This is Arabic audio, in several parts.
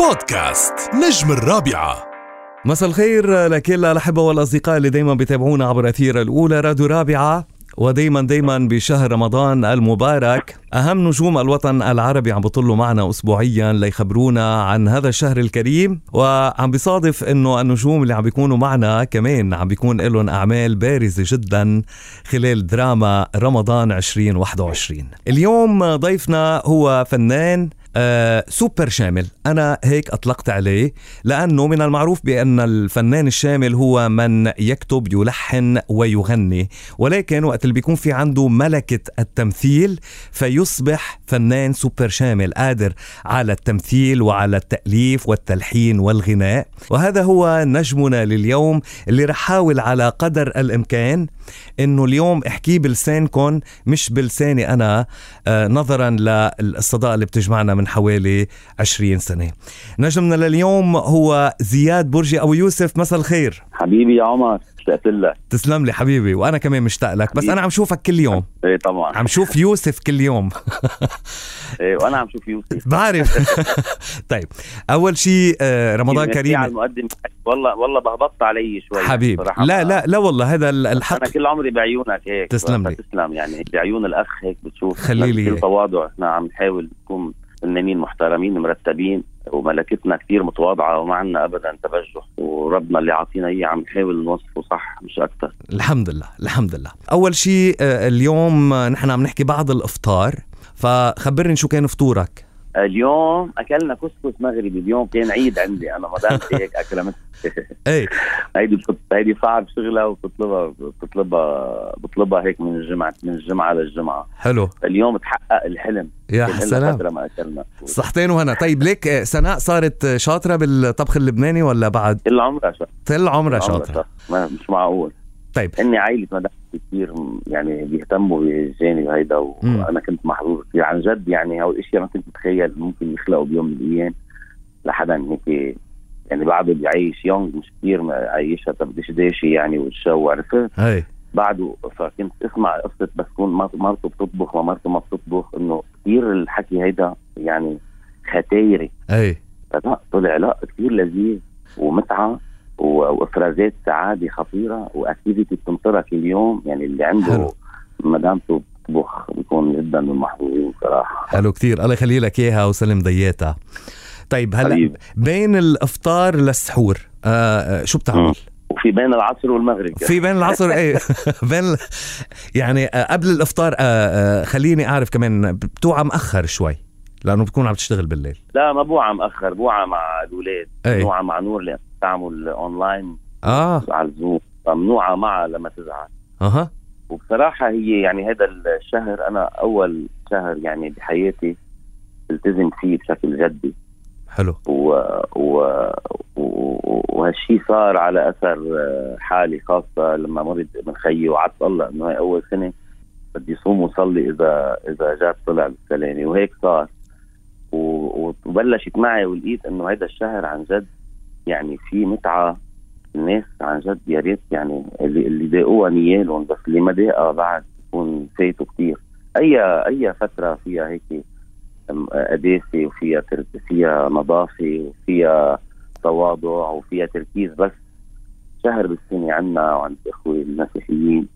بودكاست نجم الرابعة. مساء الخير لكل الأحبة والأصدقاء اللي دايما بيتابعونا عبر أثير الأولى راديو رابعة ودايما دايما بشهر رمضان المبارك. أهم نجوم الوطن العربي عم بيطلوا معنا أسبوعيا ليخبرونا عن هذا الشهر الكريم وعم بيصادف أنه النجوم اللي عم بيكونوا معنا كمان عم بيكون لهم أعمال بارزة جدا خلال دراما رمضان 2021 اليوم ضيفنا هو فنان آه سوبر شامل. أنا هيك أطلقت عليه لأنه من المعروف بأن الفنان الشامل هو من يكتب يلحن ويغني. ولكن وقت اللي بيكون في عنده ملكة التمثيل فيصبح فنان سوبر شامل قادر على التمثيل وعلى التأليف والتلحين والغناء. وهذا هو نجمنا لليوم اللي رح حاول على قدر الإمكان إنه اليوم احكيه بلسانكم مش بلساني أنا آه نظرا للصداقة اللي بتجمعنا من حوالي 20 سنة. نجمنا لليوم هو زياد برجي أبو يوسف مساء الخير. حبيبي يا عمر اشتقت لك. تسلم لي حبيبي وأنا كمان مشتاق لك بس أنا عم شوفك كل يوم. إيه طبعا. عم شوف يوسف كل يوم. إيه وأنا عم شوف يوسف. بعرف. طيب أول شيء آه، رمضان على كريم. المقدم والله والله بهبطت علي شوي حبيب. صراحة لا لا لا والله هذا ال- الحق. أنا كل عمري بعيونك هيك تسلم لي. تسلم يعني بعيون الأخ هيك بتشوف. خلي لي. تواضع. إحنا عم نحاول نكون فنانين محترمين مرتبين وملكتنا كثير متواضعة وما عندنا ابدا تبجح وربنا اللي عاطينا إياه عم نحاول نوصفه صح مش أكثر الحمد لله الحمد لله. أول شيء آه، اليوم آه، نحن عم نحكي بعد الأفطار فخبرني شو كان فطورك؟ اليوم أكلنا كسكس مغربي اليوم كان عيد عندي أنا مدامتي هيك اكرمت إيه. هيدي. هيدي صعب شغلها وبتطلبها بتطلبها بطلبها هيك من الجمعة من الجمعة للجمعة. حلو. اليوم تحقق الحلم. يا سلام فترة ما أكلنا. صحتين وهنا. طيب ليك آه، سناء صارت شاطرة بالطبخ اللبناني ولا بعد؟ كل عمرها شاطرة. كل عمرها عمرها شاطرة. ما مش معقول. طيب. إني عائلة مدام كثير يعني بيهتموا بالجانب هيدا. وأنا كنت محظوظ كثير عن جد يعني هول الاشياء ما كنت متخيل ممكن يخلقوا بيوم من الأيام لحدا هيك يعني بعده بيعيش يونغ مش كثير عايشها بديش داشي يعني والشو عرفت بعده فكنت أسمع قصة بس تكون مر- مرته بتطبخ ومرته ما بتطبخ إنه كثير الحكي هيدا يعني ختايري هي فلا طلع لا كثير لذيذ ومتعة. وإفرازات سعاده خطيرة واكتيفيتي بتنطرها كل يوم يعني اللي عنده حلو. مدامته بتطبخ بيكون جدا من المحظوظين صراحة. حلو كتير. الله يخلي لك إياها وسلم ضياتها طيب هلا. بين الإفطار للسحور آه آه، شو بتعمل؟ وفي بين العصر والمغرب. في بين العصر إيه. بين يعني آه، قبل الإفطار آه خليني أعرف كمان بتوعى مأخر شوي؟ لأنه بتكون عم تشتغل بالليل. لا ما بوعى مأخر بوعى مع الأولاد إيه. بوعى مع نور لأن تعمل اونلاين آه. على الزوم ممنوعة معها لما تزعل. أها. وبصراحة هي يعني هذا الشهر أنا أول شهر يعني بحياتي التزم فيه بشكل جدي. حلو. و... و... و... وهالشيء صار على آه، حالي خاصة لما مرض ابن خيي وعدت الله إنه هي أول سنة بدي صوم وصلي إذا إذا جات طلع بالسلامة وهيك صار. و... وبلشت معي ولقيت إنه هذا الشهر عن جد يعني في متعة. الناس عن جد يا ريت يعني اللي اللي ضاقوها نيالهم بس اللي ما ضاقها بعد يكون فايته كثير اي أي فترة فيها هيك قداسة وفيها فيها نظافة وفيها تواضع وفيها تركيز بس شهر بالسنة عنا وعند أخوي المسيحيين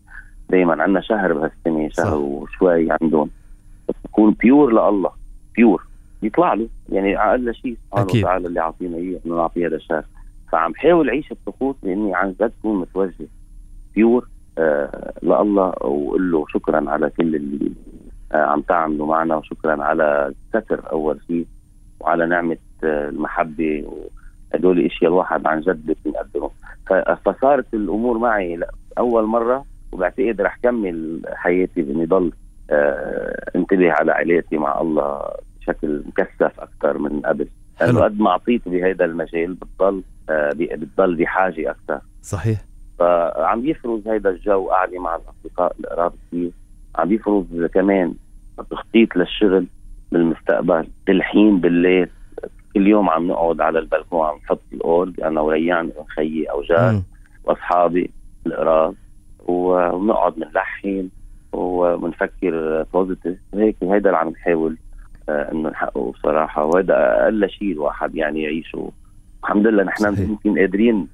دائما عنا شهر بهالسنة صح. شهر وشوي عندهم. بس يكون بيور لله بيور يطلع له. يعني أقل شيء سبحانه. وتعالى اللي عاطينا إياه إنه نعطيه هذا الشهر. فعم حاول اعيش الطقوس لأني عن جد كون متوجه بيور آه لله وأقول له شكرا على كل اللي آه عم تعملوا معنا وشكرا على الستر أول شيء وعلى نعمة آه المحبة هدول اشياء الواحد عن جد ف- فصارت الأمور معي أول مرة وبعتقد رح كمل حياتي بإني ضل آه انتبه على علاقتي مع الله بشكل مكثف أكثر من قبل. لأنه قد ما أعطيت بهذا المجال بتضل آه بتضل بحاجة أكثر. صحيح. فعم يفرز هيدا الجو قاعدة مع الأصدقاء القراب كثير عم يفرز كمان تخطيط للشغل بالمستقبل. تلحين بالليل كل يوم عم نقعد على البلكون عم نحط الأورج أنا وريان خيي أوجاد مم. وأصحابي القراب وبنقعد بنلحن وبنفكر بوزيتيف هيك هيدا اللي عم نحاول إنه نحققه بصراحة. وهذا أقل شيء الواحد يعني يعيشه. الحمد لله نحن. يمكن قادرين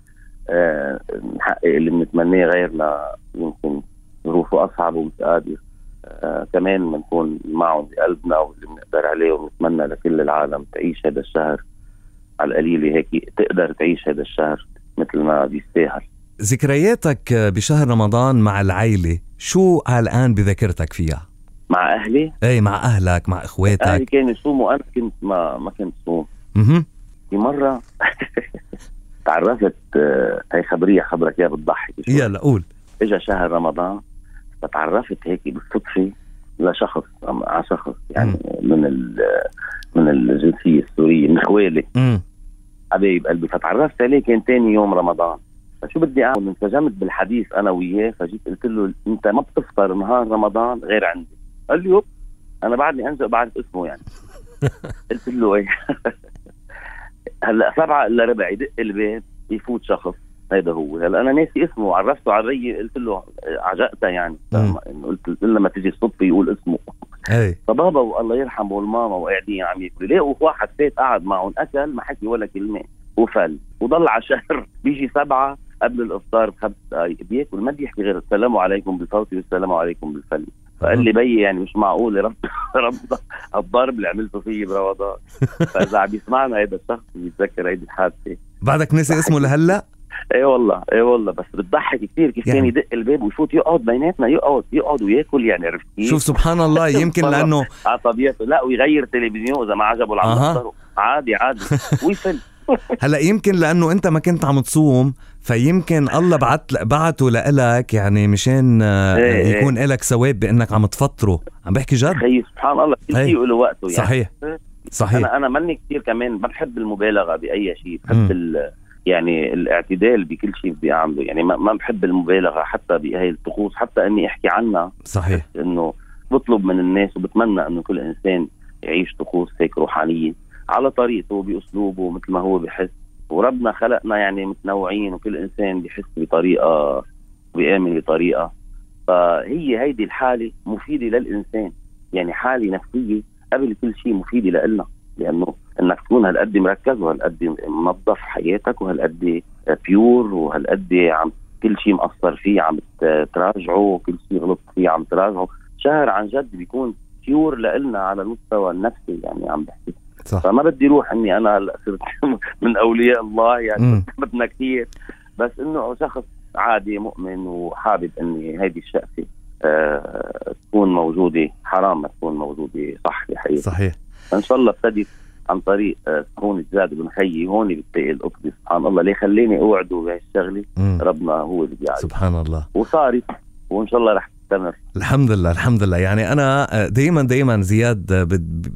آه نحقق اللي بنتمناه غيرنا يمكن ظروفه أصعب ومش قادر آه كمان بنكون معهم بقلبنا واللي بنقدر عليه وبنتمنى لكل العالم تعيش هذا الشهر على القليله هيك تقدر تعيش هذا الشهر مثل ما بيستاهل. ذكرياتك بشهر رمضان مع العيلة شو الآن بذاكرتك فيها؟ مع أهلي. اي مع أهلك مع أهلي إخواتك كانوا يصوموا أنا كنت ما ما كنت صوم. مهم. في مرة تعرفت آه، هي خبرية خبرك اياها بتضحك. يلا قول. اجى شهر رمضان فتعرفت هيك بالصدفه لشخص على شخص يعني من ال من الجنسية السورية من خوالي مم. حبايب قلبي. فتعرفت عليه كان تاني يوم رمضان. فشو بدي أعمل؟ انسجمت بالحديث أنا وياه فجيت قلت له أنت ما بتفطر نهار رمضان غير عندي. قال لي يوب أنا بعدني انجا بعرف اسمه يعني. قلت له إيه؟ هلأ سبعة إلا ربع يدق الباب يفوت شخص هيدا هو. هلأ أنا ناسي اسمه عرفته على الري قلت له عجقته يعني. قلت له لما تيجي الصدفه يقول اسمه. اي فبابا والله يرحمه والماما وقاعدين عم ياكلوا. لقوا واحد فات قعد معهم أكل ما حكي ولا كلمة وفل. وضل على شهر. بيجي سبعة قبل الإفطار بخمس دقائق بياكل ما بيحكي غير السلام عليكم بصوتي والسلام عليكم بالفل. فقال لي بيي يعني مش معقول يا رب رب الضرب اللي عملته فيه برمضان فإذا عم يسمعنا هذا الشخص بيتذكر هيدي الحادثه بعدك نسي اسمه لهلأ؟ إيه والله إيه والله بس بتضحك كثير كيف يعني. كان يدق الباب ويفوت يقعد بيناتنا يقعد يقعد وياكل يعني عرفت كيف؟ شوف سبحان الله يمكن. لأنه على طبيعته لا ويغير تلفزيون إذا ما عجبه اللي عم أها. يحضره عادي عادي ويفل هلا يمكن لأنه انت ما كنت عم تصوم فيمكن الله بعت بعته لإلك يعني مشان آه، إيه، إيه. يكون إلك ثواب بإنك عم تفطره. عم بحكي جد؟ خيي سبحان الله. كل. شيء له وقته يعني. صحيح. صحيح. أنا أنا ماني كثير كمان ما بحب المبالغة بأي شيء. بحب ال يعني الاعتدال بكل شيء بدي أعمله. يعني ما, ما بحب المبالغة حتى بهي الطقوس حتى إني أحكي عنها. صحيح. إنه بطلب من الناس وبتمنى إنه كل إنسان يعيش طقوس هيك روحانية. على طريقته بأسلوبه مثل ما هو بحس. وربنا خلقنا يعني متنوعين وكل إنسان بيحس بطريقة بيامن بطريقة. فهي هيدي الحالة مفيدة للإنسان. يعني حالة نفسية قبل كل شيء مفيدة لنا لأنه إنك تكون هالقد مركز وهالقد منظف حياتك وهالقد بيور وهالقد عم كل شيء مقصر فيه عم تراجعه كل شيء غلط فيه عم تراجعه. شهر عن جد بيكون بيور لنا على المستوى النفسي. يعني عم بحكي صح. فما بدي روح إني أنا هلأ صرت من أولياء الله يعني. بدنا كثير. بس إنه شخص عادي مؤمن وحابب إني هيدي الشقفه آه تكون موجودة حرام ما تكون موجودة صح بحياتي صحيح. فان شاء الله ابتدت عن طريق آه، سكون الزاد بن خيي هون بتلاقي القطبي سبحان الله. ليه خليني أوعده بهالشغله. ربنا هو اللي بيعرف. سبحان الله. وصارت وإن شاء الله رح تستمر الحمد لله الحمد لله. يعني أنا دائما دائما زياد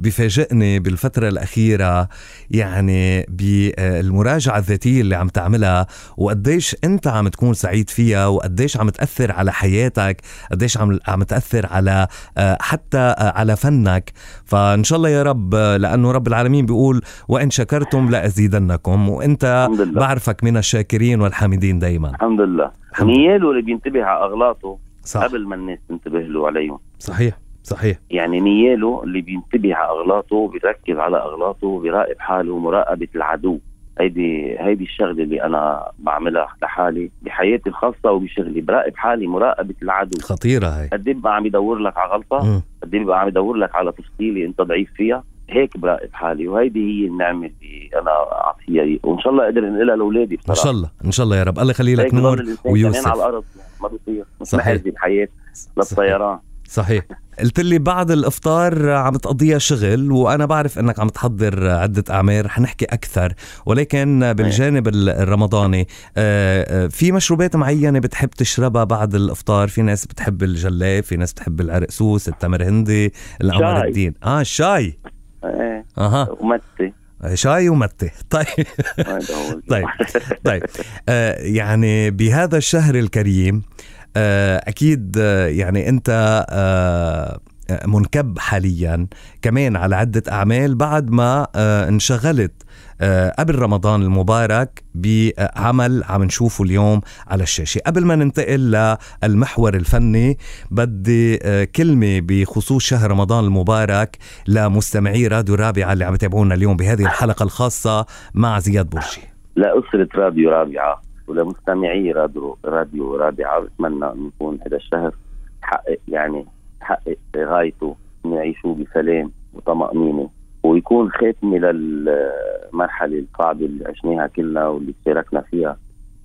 بفاجئني بالفترة الأخيرة يعني بالمراجعه الذاتية اللي عم تعملها وقديش أنت عم تكون سعيد فيها وقديش عم تأثر على حياتك قديش عم عم تأثر على آه، حتى آه، على فنك. فإن شاء الله يا رب آه، لأنه رب العالمين بيقول وإن شكرتم لأزيدنكم. وأنت الحمد لله. بعرفك من الشاكرين والحامدين دائما الحمد لله. الحمد لله. نياله اللي بينتبه على أغلاطه صح. قبل ما الناس تنتبه له عليهم. صحيح صحيح. يعني نياله اللي بينتبه على أغلاطه بيركز على أغلاطه بيراقب حاله مراقبه العدو. هيدي هيدي الشغلة اللي أنا بعملها لحالي بحياتي الخاصة وبشغلي. براقب حالي مراقبة العدو. خطيرة هاي قد إيه بقى عم يدور لك على غلطة. قد إيه بقى عم يدور لك على تفصيلة أنت ضعيف فيها؟ هيك براقب حالي وهيدي هي النعمة اللي أنا أعطيها. وإن شاء الله أقدر انقلها لأولادي إن بصراحه شاء الله إن شاء الله يا رب. الله يخلي لك نور ويوسف. على الأرض ما بيصير صحيح. بحياه للطيران. صحيح. قلت لي بعد الإفطار عم تقضيها شغل وأنا بعرف إنك عم تحضر عدة اعمال رح نحكي أكثر. ولكن بالجانب ال- الرمضاني آه، آه، في مشروبات معينة بتحب تشربها بعد الإفطار؟ في ناس بتحب الجلاب في ناس بتحب العرقسوس التمر هندي القمر شاي. الدين. آه الشاي. إيه. أها. ومتي. شاي ومتة طيب. طيب. طيب. آه يعني بهذا الشهر الكريم آه أكيد آه يعني أنت آه منكب حاليا كمان على عدة أعمال بعد ما آه، انشغلت آه، قبل رمضان المبارك بعمل عم نشوفه اليوم على الشاشة. قبل ما ننتقل للمحور الفني بدي آه، كلمة بخصوص شهر رمضان المبارك لمستمعي راديو رابعة اللي عم يتابعونا اليوم بهذه الحلقة الخاصة مع زياد برجي لأسرة راديو رابعة ولمستمعي راديو راديو رابعة بتمنى أن يكون هذا الشهر حقق يعني حقق غايته أن يعيشوا بسلام وطمأنينة. ويكون ختمه للمرحلة الصعبه اللي عشناها كلنا واللي شاركنا فيها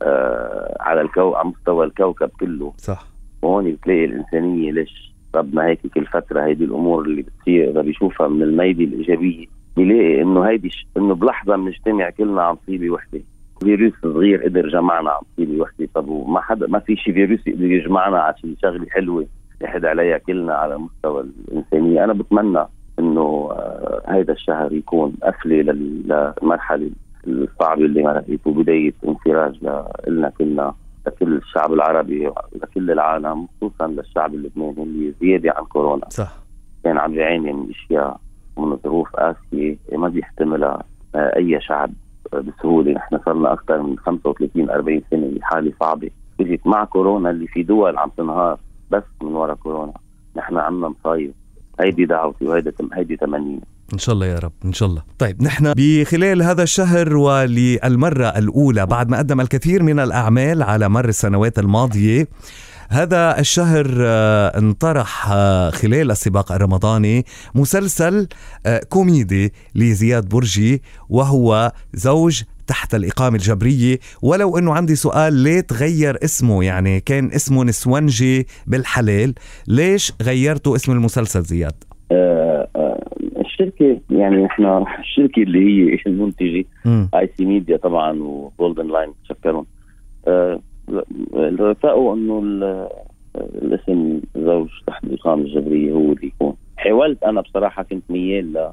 آه على الكو على مستوى الكوكب كله. صح. وهون بتلاقي الإنسانية ليش ربنا هيك كل فترة هيدي الأمور اللي بتصير إذا بيشوفها من الميدي الإيجابية بيلاقي إنه هيدي ش... إنه بلحظة بنجتمع كلنا عن مصيبه وحده فيروس صغير قدر جمعنا عن مصيبه وحده طب وما حدا ما في شيء فيروس يقدر يجمعنا على شيء شغلة حلوة نحد عليها كلنا على مستوى الإنسانية. أنا بتمنى إنه آه، هذا الشهر يكون قفله للمرحلة الصعبة اللي مرقت وبدايه انفراج لنا كلنا لكل الشعب العربي لكل العالم خصوصا للشعب اللبناني اللي زيادة عن كورونا. صح. كان عم بيعاني من أشياء ومن ظروف قاسية ما بيحتملها آه، أي شعب بسهولة. نحن صرنا أكثر من 35 40 سنة بحاله صعبة. إجت مع كورونا اللي في دول عم تنهار بس من وراء كورونا. نحن عنا مصايب. هيدي دعوتي وهيدي هيدي تمني إن شاء الله يا رب إن شاء الله. طيب نحن بخلال هذا الشهر وللمرة الأولى بعد ما قدم الكثير من الأعمال على مر السنوات الماضية هذا الشهر آه، انطرح آه، خلال السباق الرمضاني مسلسل آه، كوميدي لزياد برجي وهو زوج تحت الإقامة الجبرية. ولو أنه عندي سؤال ليه تغير اسمه؟ يعني كان اسمه نسونجي بالحلال. ليش غيرتوا اسم المسلسل زياد؟ آه آه الشركة يعني إحنا الشركة اللي هي المنتجة؟ آي سي ميديا طبعا وجولدن لاين تشكرهم آه ارتأوا إنه الاسم زوج تحت الإقامة الجبرية هو اللي يكون. حاولت أنا بصراحة كنت ميال ل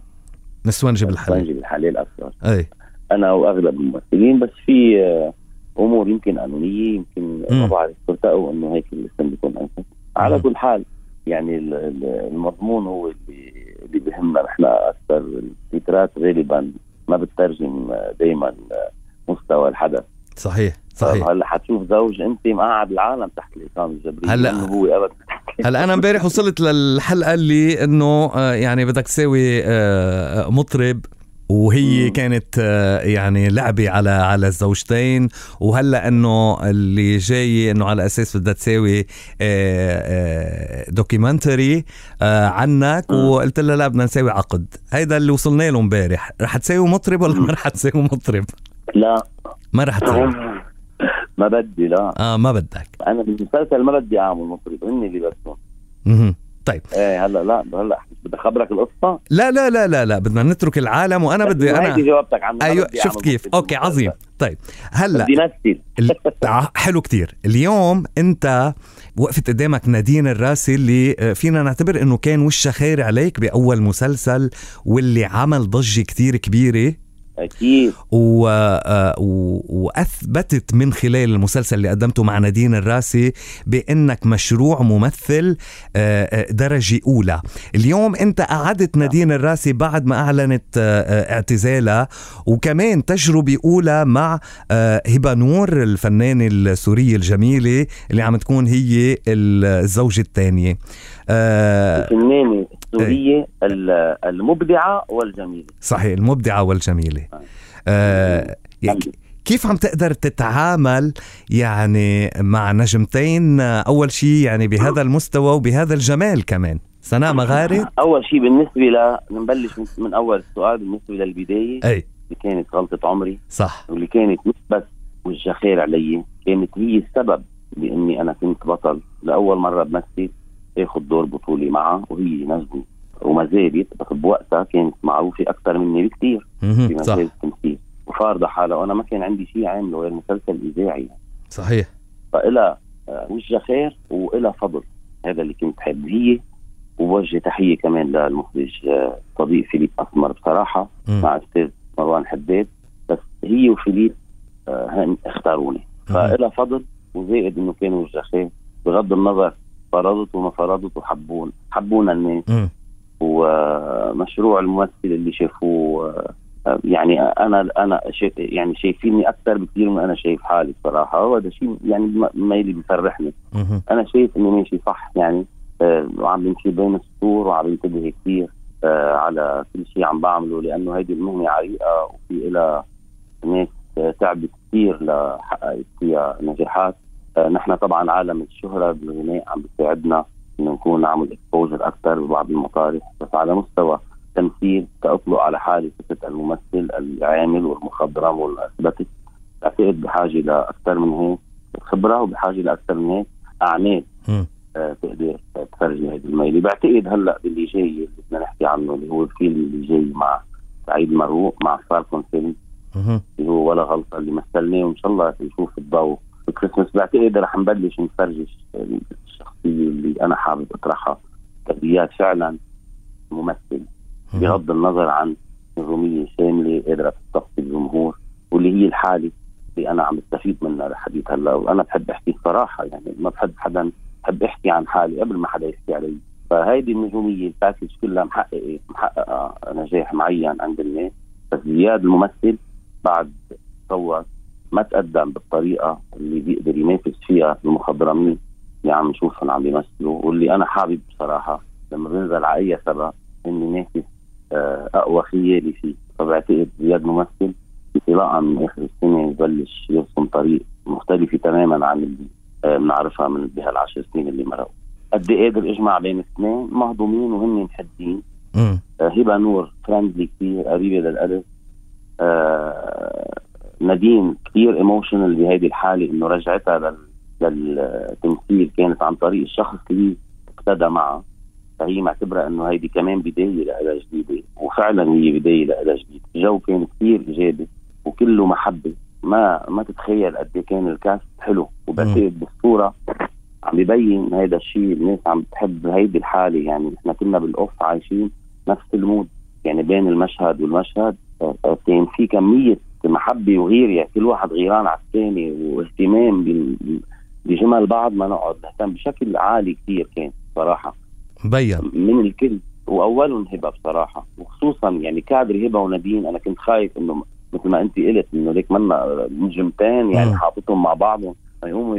نسوانجي بالحلال. نسوانجي بالحلال أكثر. أي. أنا وأغلب الممثلين بس في آه، أمور يمكن قانونية يمكن ما بعرف ارتأوا إنه هيك الاسم بيكون أنسب. على كل حال يعني المضمون هو اللي اللي بهمنا نحن أكثر التترات غالبا ما بتترجم دائما مستوى الحدث. صحيح صحيح. هلا حتشوف زوج أنت مقعد العالم تحت الإقامة الجبرية. هلا هو ابدا هلا أنا امبارح وصلت للحلقة اللي إنه آه، يعني بدك تساوي آه، مطرب. وهي مم. كانت آه، يعني لعبة على على الزوجتين. وهلأ إنه اللي جاي إنه على أساس بدها تساوي documentary آه، آه، عنك وقلت لها لا بدنا نساوي عقد. هيدا اللي وصلنا له امبارح. رح تساوي مطرب ولا ما رح تساوي مطرب؟ لا. ما رح تساوي. ما بدي لا. آه ما بدك. أنا بالمسلسل ما بدي أعمل مطرب. هن اللي بدهم طيب. إيه هلأ لا هلأ. بدي اخبرك القصة؟ لا لا لا لا لا بدنا نترك العالم وأنا بدي أنا هيدي جاوبتك عنها أيوه شفت كيف؟ okay عظيم. طيب هلأ بدي نفسي. حلو كتير. اليوم أنت وقفت قدامك نادين الراسي اللي آه، فينا نعتبر إنه كان وشها خير عليك بأول مسلسل واللي عمل ضجة كتير كبيرة. أكيد. و... آه، و... وأثبتت من خلال المسلسل اللي قدمته مع نادين الراسي بأنك مشروع ممثل آه، آه، درجة أولى. اليوم أنت قعدت نادين الراسي بعد ما أعلنت اعتزالها وكمان تجربة أولى مع هبة نور الفنانه السوريه الجميلة اللي عم تكون هي الزوجة الثانية. الفنانة. السورية المبدعة والجميلة. صحيح المبدعة والجميلة. آه. يعني كيف عم تقدر تتعامل يعني مع نجمتين؟ أول شيء يعني بهذا المستوى وبهذا الجمال كمان. سناء مغارب؟ أول شيء بالنسبة ل نبلش من أول السؤال بالنسبة للبداية. أي. اللي كانت غلطة عمري. صح. واللي كانت مش بس وجه خير علي كانت هي السبب بأني أنا كنت بطل لأول مرة بمثل. اخذ دور بطولي معها وهي نجمه وما زالت بس بوقتها كانت معروفة أكثر مني بكثير في مجال التمثيل وفارضة حالها وأنا ما كان عندي شيء عامله غير مسلسل إذاعي. صحيح. فإلها آه، وجه خير وإلها فضل. هذا اللي كنت حابب هي ووجه تحية كمان للمخرج آه، صديق فيليب اسمر بصراحة م. مع أستاذ مروان حداد بس هي وفيليب آه، اختاروني فإلها فضل وزائد إنه كان وجه خير. بغض النظر فرضت وما فرضت وحبون. حبونا الناس. ومشروع الممثل اللي شافوه آه، يعني أنا أنا شايف يعني شايفيني أكثر بكثير من أنا شايف حالي بصراحه وهذا شيء يعني ما- اللي بيفرحني. أنا شايف إني ماشي صح يعني آه، وعم بمشي بين السطور وعم بنتبه كثير آه، على كل شيء عم بعمله لأنه هيدي المهنه عريقة وفي لها ناس تعبت كثير لحققت فيها نجاحات. نحن طبعا عالم الشهرة بالغناء عم بيساعدنا إنه نكون نعمل اكسبوجر أكثر ببعض المطارح بس على مستوى تمثيل كأطلق على حالي فكره الممثل العامل والمخضرم والاثبتت بعتقد بحاجة لاكثر من هيك. خبرة وبحاجة لاكثر من هيك. أعمال. آه، تقدر تفرجي هذه الميلة. بعتقد هلأ باللي جاي اللي بدنا نحكي عنه اللي هو الفيلم اللي جاي مع سعيد مروق مع فالكون فيلم. اللي هو ولا غلطة اللي مثلناه. وإن شاء الله نشوف الضوء. بكريسماس. بعتقد رح نبلش نفرجي الشخصية اللي أنا حابب أطرحها. كبيات فعلا ممثل بغض النظر عن نجوميه شاملة قادرة تستقطب الجمهور واللي هي الحالة اللي أنا عم بستفيد منها لحديث هلأ. وأنا بحب أحكي صراحة يعني ما بحب حدا بحب أحكي عن حالي قبل ما حدا يحكي علي. فهيدي النجوميه الباكج كلها محققة محققة نجاح معين عند الناس. بس زياد الممثل بعد صور ما تقدم بالطريقة اللي بيقدر ينافس فيها المخضرمين اللي عم نشوفهم عم بيمثلوا واللي أنا حابب بصراحة لما بنزل على أي سبق إني نافس آه، أقوى خيالي فيه. فبعتقد زياد ممثل انطلاقا من آخر السنة يبلش يرسم طريق مختلفة تماما عن اللي آه، بنعرفها من بهالعشر سنين اللي مرقوا قد إيه قادر اجمع بين اثنين مهضومين وهن محدين. آه، هبة نور friendly كثير قريبة للقلب آه، نادين كثير emotional بهيدي الحالة إنه رجعتها لل- للتمثيل. كانت عن طريق الشخص اللي ابتدى معه. فهي معتبرة إنه هيدي كمان بداية لها جديدة وفعلا هي بداية لها جديدة. الجو كان كثير إيجابي وكله محبة. ما ما تتخيل قد إيه كان الكاست حلو. وبعتقد بالصورة عم ببين هذا الشيء. الناس عم بتحب هيدي الحالة. يعني إحنا كنا بالأوف عايشين نفس المود. يعني بين المشهد والمشهد آه، آه، كان في كمية محبه وغيره كل واحد غيران على الثاني واهتمام بجمل بعض ما نقعد نهتم بشكل عالي كثير كان صراحة. بين من الكل وأولهم هبة بصراحة وخصوصا يعني كادر هبة ونادين أنا كنت خايف إنه مثل ما انت قلت إنه ليك منا نجمتين يعني. حاططهم مع بعضهم يقوموا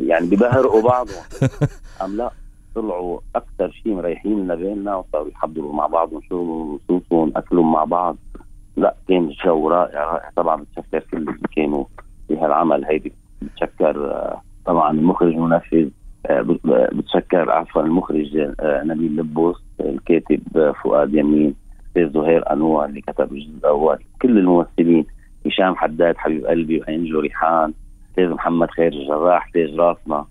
يعني ببهرقوا بعضهم. أم لا؟ طلعوا أكثر شيء مريحين لبالنا وصاروا يحضروا مع بعضهم شغلهم نصوصهم أكلهم مع بعض. لا كان الجو رائع رائع طبعا بتشكر كل اللي كانوا بهالعمل هيدي. بتشكر آه، طبعا المخرج المنفذ آه، بت- بتشكر عفوا المخرج آه، نبيل لبوس الكاتب آه، فؤاد يمين أستاذ زهير انوار اللي كتب الجزء الأول. كل الممثلين هشام حداد حبيب قلبي وانجلو ريحان أستاذ محمد خير الجراح تاج راسنا.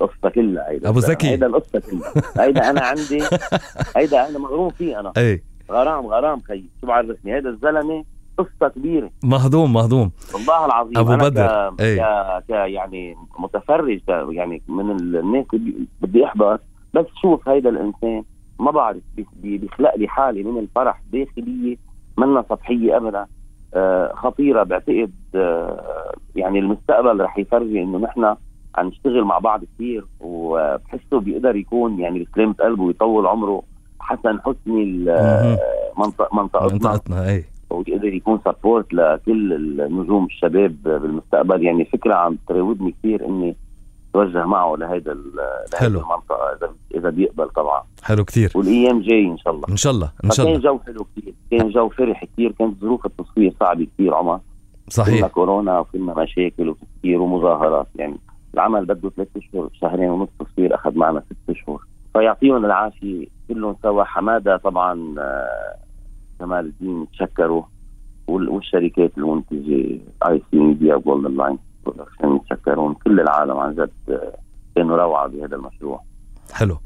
القصة كلها هيدا. أبو زكي. هيدا القصة كلها. هيدا أنا عندي هيدا أنا مغروم فيه أنا. اي غرام غرام خيي شو بعرفني؟ هيدا الزلمة قصة كبيرة. مهضوم مهضوم. والله العظيم أبو أنا بدر. ك... إيه. ك... يعني متفرج. يعني من الناس اللي بدي أحضر. بس شوف هيدا الإنسان ما بعرف بي- بي- بيخلق لي حالة من الفرح داخلية منا سطحية أبدا. آه خطيرة. بعتقد آه يعني المستقبل رح يفرجي إنه نحن عم نشتغل مع بعض كثير وبحسه بيقدر يكون يعني بسلامة قلبه ويطول عمره. حسن حسني. منطق منطقتنا منطقتنا أي. ويقدر يكون support لكل النجوم الشباب بالمستقبل. يعني فكرة عم تراودني كثير إني توجه معه لهيدا حلو. المنطقة اذا إذا بيقبل طبعا. حلو كتير. والأيام جاي إن شاء الله. إن شاء الله إن شاء الله. جو حلو كثير كان جو فرح كثير كانت ظروف التصوير صعبة كثير عمر. كنا صحيح كورونا وكنا مشاكل وتفكير ومظاهرات. يعني العمل بده ثلاث أشهر شهرين ونص تصوير أخذ معنا ست أشهر. فيعطيهم العافية كلهم سوا. حمادة طبعا آه، جمال الدين تشكروا. وال- والشركات المنتجة اي سي ميديا وجولدن لاين برودكشن يتشكرون كل العالم عن جد آه، كانوا روعة بهذا المشروع. حلو.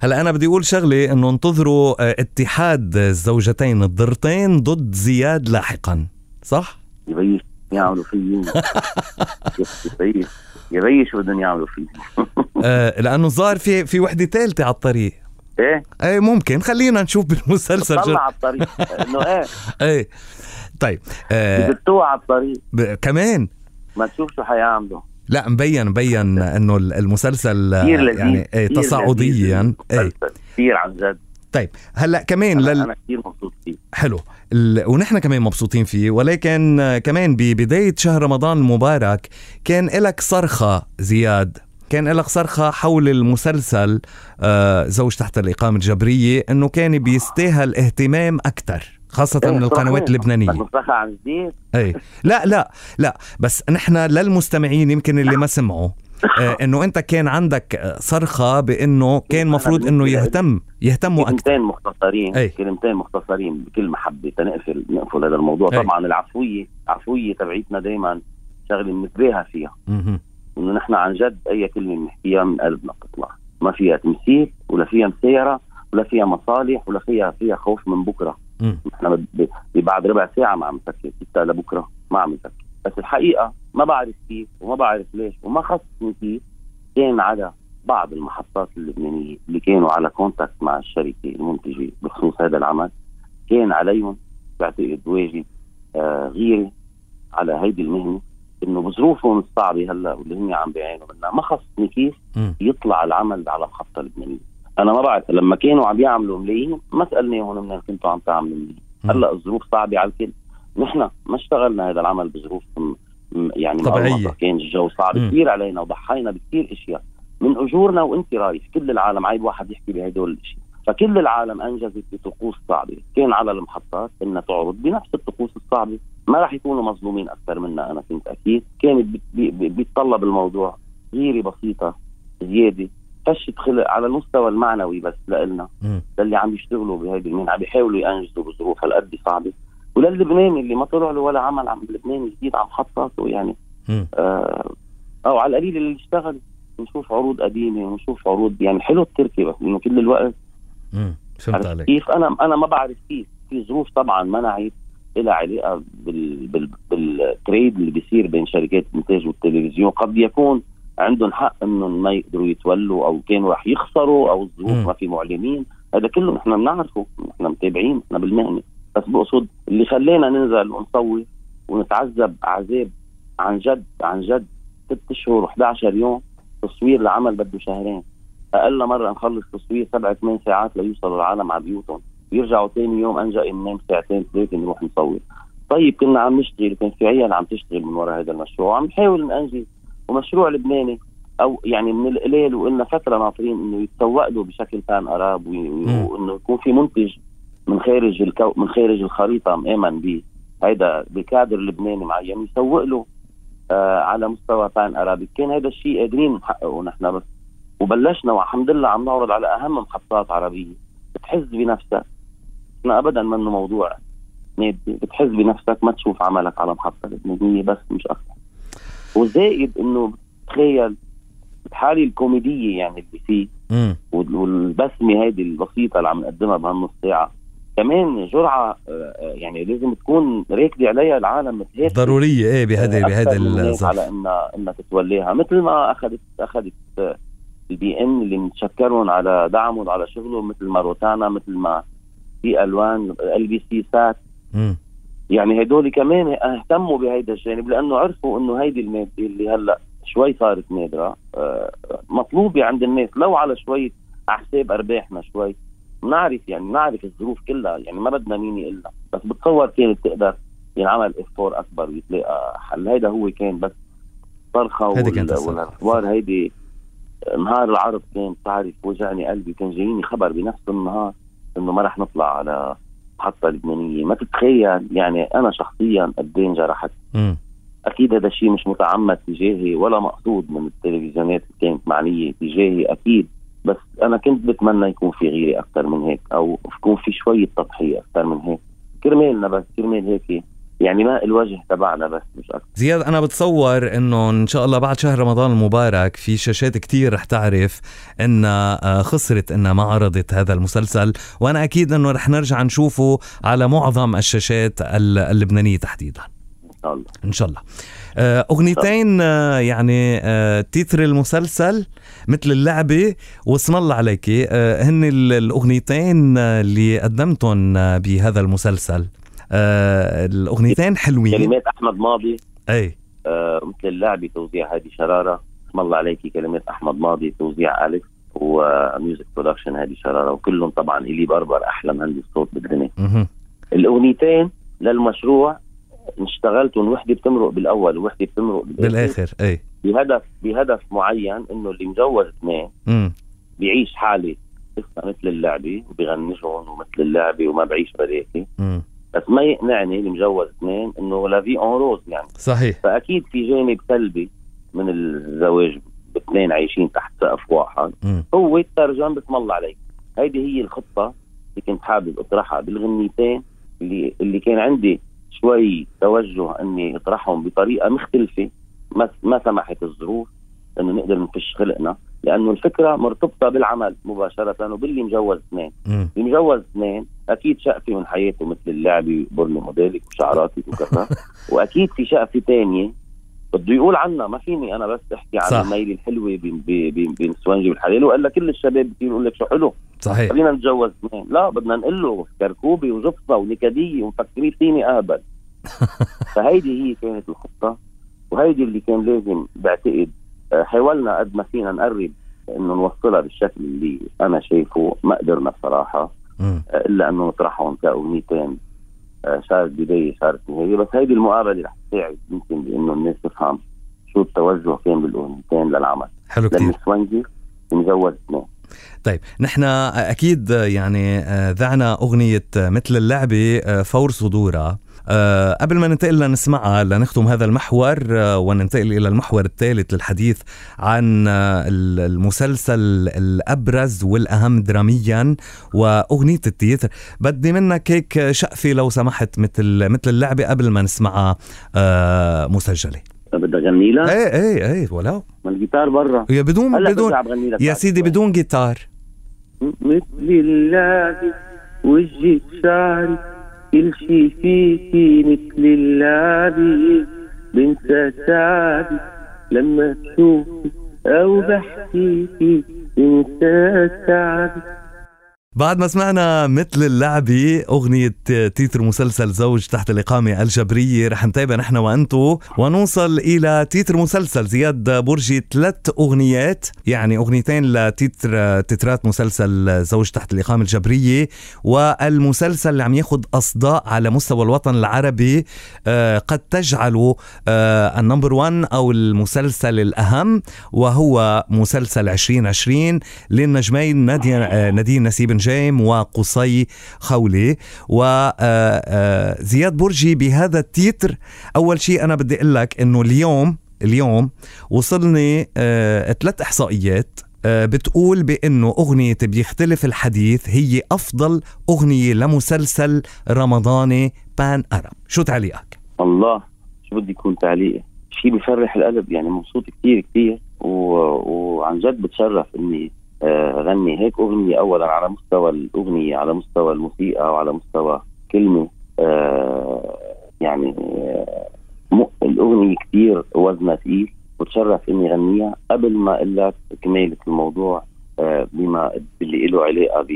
هلا أنا بدي أقول شغلة إنه انتظروا آه، اتحاد الزوجتين الضرتين ضد زياد لاحقا صح؟ يبيش يعملوا فيي. يبيش يبيش شو بدهم يعملوا فيه آه لأنه الظاهر في في وحدة ثالثه على الطريق. إيه؟ إيه ممكن. خلينا نشوف بالمسلسل طلع على الطريق. إنه إيه؟ إيه. طيب آه بتوع على الطريق. ب- كمان. ما تشوف شو حيعملوا. لا مبين مبين إنه المسلسل لذيذ يعني إيه تصاعديا. إيه. كثير عن جد. طيب هلأ كمان أنا, لل... أنا كثير مبسوط فيه. حلو. ال... ونحن كمان مبسوطين فيه. ولكن آه، كمان ببداية شهر رمضان المبارك كان لك صرخة زياد. كان لك صرخة حول المسلسل آه، زوج تحت الإقامة الجبرية أنه كان بيستاهل اهتمام أكثر خاصة من القنوات اللبنانية. مصطفى عن جديد؟ اي لا لا لا بس نحن للمستمعين يمكن اللي ما سمعوا آه إنه أنت كان عندك صرخة بإنه كان مفروض إنه يهتم يهتموا أكثر كلمتين مختصرين أي. كلمتين مختصرين بكل محبة تنقفل نقفل هذا الموضوع. أي. طبعا العفوية عفوية تبعيتنا دائما شغلة بنتباهى فيها. إنه نحن عن جد أي كلمة بنحكيها من قلبنا بتطلع. ما فيها تمثيل ولا فيها مسيرة ولا فيها مصالح ولا فيها فيها خوف من بكرة. نحن بعد ربع ساعة ما عم نفكر. حتى لبكرة ما عم نفكر. بس الحقيقة ما بعرف كيف وما بعرف ليش وما خصني كيف كان على بعض المحطات اللبنانية اللي كانوا على كونتاكت مع الشركة المنتجة بخصوص هذا العمل. كان عليهم بعتقد واجب آه غيرة على هيدي المهنة. إنه بظروفهم الصعبه هلأ واللي هم عم بيعانوا منها ما خصني كيف. يطلع العمل على المحطه اللبنانيه أنا ما بعرف لما كانوا عم يعملوا ملايين ما سالناهم منين كنتوا عم تعملوا ملايين. هلأ الظروف صعبة على الكل نحن ما اشتغلنا هذا العمل بظروف يعني طبيعية. كان الجو صعب مم. كثير علينا وضحينا بكثير إشياء من أجورنا وإنت رايح كل العالم عيب واحد يحكي بهدول الإشياء فكل العالم أنجزت بطقوس صعبة كان على المحطات إنها تعرض بنفس الطقوس الصعبة ما راح يكونوا مظلومين أكثر منا أنا كنت أكيد. كانت بيتطلب الموضوع غيرة بسيطة زيادة. فشت خلق على المستوى المعنوي بس لإلنا. للي عم يشتغلوا بهيدي المهنه عم بيحاولوا ينجزوا بظروف هالقد صعبة. وللبناني اللي ما طلع له ولا عمل عم لبناني جديد عم محطاته يعني. آه أو على القليل اللي اشتغل. نشوف عروض قديمة ونشوف عروض يعني حلو التركي بس إنه كل الوقت. فهمت عليك. كيف؟ أنا أنا ما بعرف كيف. في ظروف طبعا منعت. لها علاقه بال بال بالتريد اللي بيصير بين شركات الانتاج والتلفزيون. قد يكون عندهم حق إنهم ما يقدروا يتولوا أو كانوا رح يخسروا أو الظروف. ما في معلنين. هذا كله نحن بنعرفه نحن متابعين نحن بالمهنة. بس بقصد اللي خلينا ننزل ونصور ونتعذب عذاب عن جد عن جد. ست أشهر و11 يوم تصوير لعمل بده شهرين. أقل مرة نخلص تصوير سبع ثمان ساعات ليوصلوا العالم على بيوتهم. ويرجعوا ثاني يوم أنجا ننام ساعتين ثلاثة نروح نصور. طيب كنا عم نشتغل كان في عيال عم تشتغل من وراء هذا المشروع. وعم نحاول ننجز ومشروع لبناني أو يعني من القليل وقلنا فترة ناطرين إنه يتسوق له بشكل بان اراب. وإنه يكون في منتج من خارج الكو من خارج الخريطة مآمن به هيدا بكادر لبناني معين يسوق له آه على مستوى بان ارابي كان هذا الشيء قادرين نحققه نحن بس. وبلشنا والحمد لله عم نعرض على أهم محطات عربية. بتحس بنفسك إحنا ابدا منه موضوع. مادي بتحس بنفسك ما تشوف عملك على محطة. لبنانيه بس مش أكثر وزائد إنه تخيل الحالة الكوميدية يعني اللي فيه والبسمة هيدي البسيطة اللي عم نقدمها بهالنص ساعة. كمان جرعة آه، يعني لازم تكون راكدة عليها العالم متهافت ضرورية إيه بهذا بهذا الظرف. على انها إنها تتولاها مثل ما اخذت أخذت آه، البي إن اللي بنتشكرهم على دعمهم على شغلهم مثل ما روتانا مثل ما في ألوان ال بي سي سات مم. يعني هدول كمان اهتموا بهيدا الجانب لأنه عرفوا إنه هيدي الماده اللي هلأ شوي صارت نادرة آه، مطلوبة عند الناس لو على شوية على حساب أرباحنا شوي. بنعرف يعني بنعرف الظروف كلها يعني ما بدنا مين يقلنا بس بتصور كانت تقدر ينعمل افور أكبر ويتلاقى حل. هيدا هو كان بس صرخه هيدي كانت وال- الصرخة. والأخبار. هيدي نهار العرض كان بتعرف وجعني قلبي كان جاييني خبر بنفس النهار. إنه ما رح نطلع على محطة لبنانية. ما تتخيل يعني أنا شخصيا قد إيه انجرحت. أكيد هذا الشيء مش متعمد تجاهي ولا مقصود من التلفزيونات اللي كانت معنية تجاهي أكيد. بس أنا كنت بتمنى يكون في غيري أكثر من هيك أو يكون في شوية تضحية أكثر من هيك. كرمالنا بس كرمال هيك. يعني ما الوجه تبعنا بس مش أكثر زياد أنا بتصور إنه إن شاء الله بعد شهر رمضان المبارك في شاشات كتير رح تعرف انها آه، خسرت إنها ما عرضت هذا المسلسل وأنا أكيد إنه رح نرجع نشوفه على معظم الشاشات ال- اللبنانية تحديدا. إن شاء الله. إن شاء الله. آه، أغنيتين آه، يعني تيتر المسلسل مثل اللعبة واسم الله عليك هن ال- الأغنيتين اللي قدمتهم بهذا المسلسل. آه، الأغنيتين حلوين. كلمات أحمد ماضي. أي. آه مثل اللعبه توزيع هادي شرارة. اسم الله عليكي كلمات أحمد ماضي توزيع أليكس و music production هادي شرارة. وكلهم طبعا إلي بربر أحلى مهندس صوت بالدنيا. الأغنيتين للمشروع اشتغلتهم وحدة بتمرق بالأول ووحده بتمرق بالآخر. بالآخر أي. بهدف بهدف معين إنه اللي مجوز اثنين. بيعيش حالة قصه مثل اللعبه وبيغنجهم ومثل اللعبه وما بعيش مم. بس ما يقنعني اللي مجوز اثنين إنه لا في اون روز يعني. صحيح. فأكيد في جانب سلبي من الزواج باثنين عايشين تحت سقف واحد مم. هو الترجم بسم الله عليك. هيدي هي الخطة اللي كنت حابب أطرحها بالغنيتين اللي اللي كان عندي شوي توجه إني أطرحهم بطريقة مختلفة ما ما سمحت الظروف. إنه نقدر نفش خلقنا لأنه الفكرة مرتبطة بالعمل مباشرة وباللي مجوز اثنين. اللي مجوز اثنين أكيد شقفه من حياته مثل اللعبه وبرنو موديلك وشعراتك وكذا. وأكيد في شقفه تانية بده يقول عنها ما فيني أنا بس أحكي عن. الميل الحلوة بين سوانجي والحلال. والا كل الشباب بصير يقول لك شو حلو. صحيح. خلينا نتجوز اثنين. لا بدنا نقول له كركوبة وجفصه ونكدية ومفكرين فيني أهبل. فهيدي هي كانت الخطة وهيدي اللي كان لازم بعتقد حاولنا قد ما فينا نقرب إنه نوصلها بالشكل اللي أنا شايفه ما قدرنا بصراحة. آه، إلا إنه نطرحهم كاغنيتين آه، شارة بداية شارة نهاية. بس هيدي المقابلة رح تساعد يمكن بإنه الناس تفهم شو التوجه كان بالاغنيتين للعمل. حلو كتير. لأنه نسوانجي مجوز اثنين. طيب نحن أكيد يعني آه، أذعنا أغنية مثل اللعبة فور صدورها قبل ما ننتقل لنسمعها لنختم هذا المحور آه، وننتقل إلى المحور الثالث للحديث عن آه، المسلسل الأبرز والأهم دراميا وأغنية التياتر بدي منك هيك شقفه لو سمحت مثل مثل اللعبة قبل ما نسمعها آه، مسجلة. بدها غني لها؟ إيه إيه إيه ولو ما الجيتار برا. يا بدون بدون. يا سيدي. بدون جيتار. مثل اللعبة وجهي شعري كل شي فيكي مثل اللعبة بنسى تعبي لما تشوفي أو بحكيكي بنسى تعبي بعد ما سمعنا مثل اللعبة أغنية تيتر مسلسل زوج تحت الإقامة الجبرية رح نتابع نحن وأنتو ونوصل إلى تيتر مسلسل. زياد برجي ثلاث أغنيات يعني أغنيتين لتيتر تترات مسلسل زوج تحت الإقامة الجبرية والمسلسل اللي عم ياخد أصداء على مستوى الوطن العربي آه، قد تجعله آه، ال number one أو المسلسل الأهم وهو مسلسل 2020 للنجمين نادية آه، نادين نسيب نجيم وقصي خولي. وزياد برجي بهذا التيتر أول شيء أنا بدي أقول لك إنه اليوم اليوم وصلني آه، ثلاث إحصائيات آه، بتقول بأنه أغنية بيختلف الحديث هي أفضل أغنية لمسلسل رمضاني بان أرب شو تعليقك؟ الله شو بدي يكون تعليقي؟ شيء بيفرح القلب يعني مبسوط كثير كثير و... وعن جد بتشرف اني آه، غني هيك أغنية اولا على مستوى الأغنية على مستوى الموسيقى وعلى مستوى كلمة. آه، يعني آه،. الأغنية كثير وزنها ثقيل وتشرف إني غنيها قبل ما أقول لك كمالة الموضوع آه، بما باللي له علاقة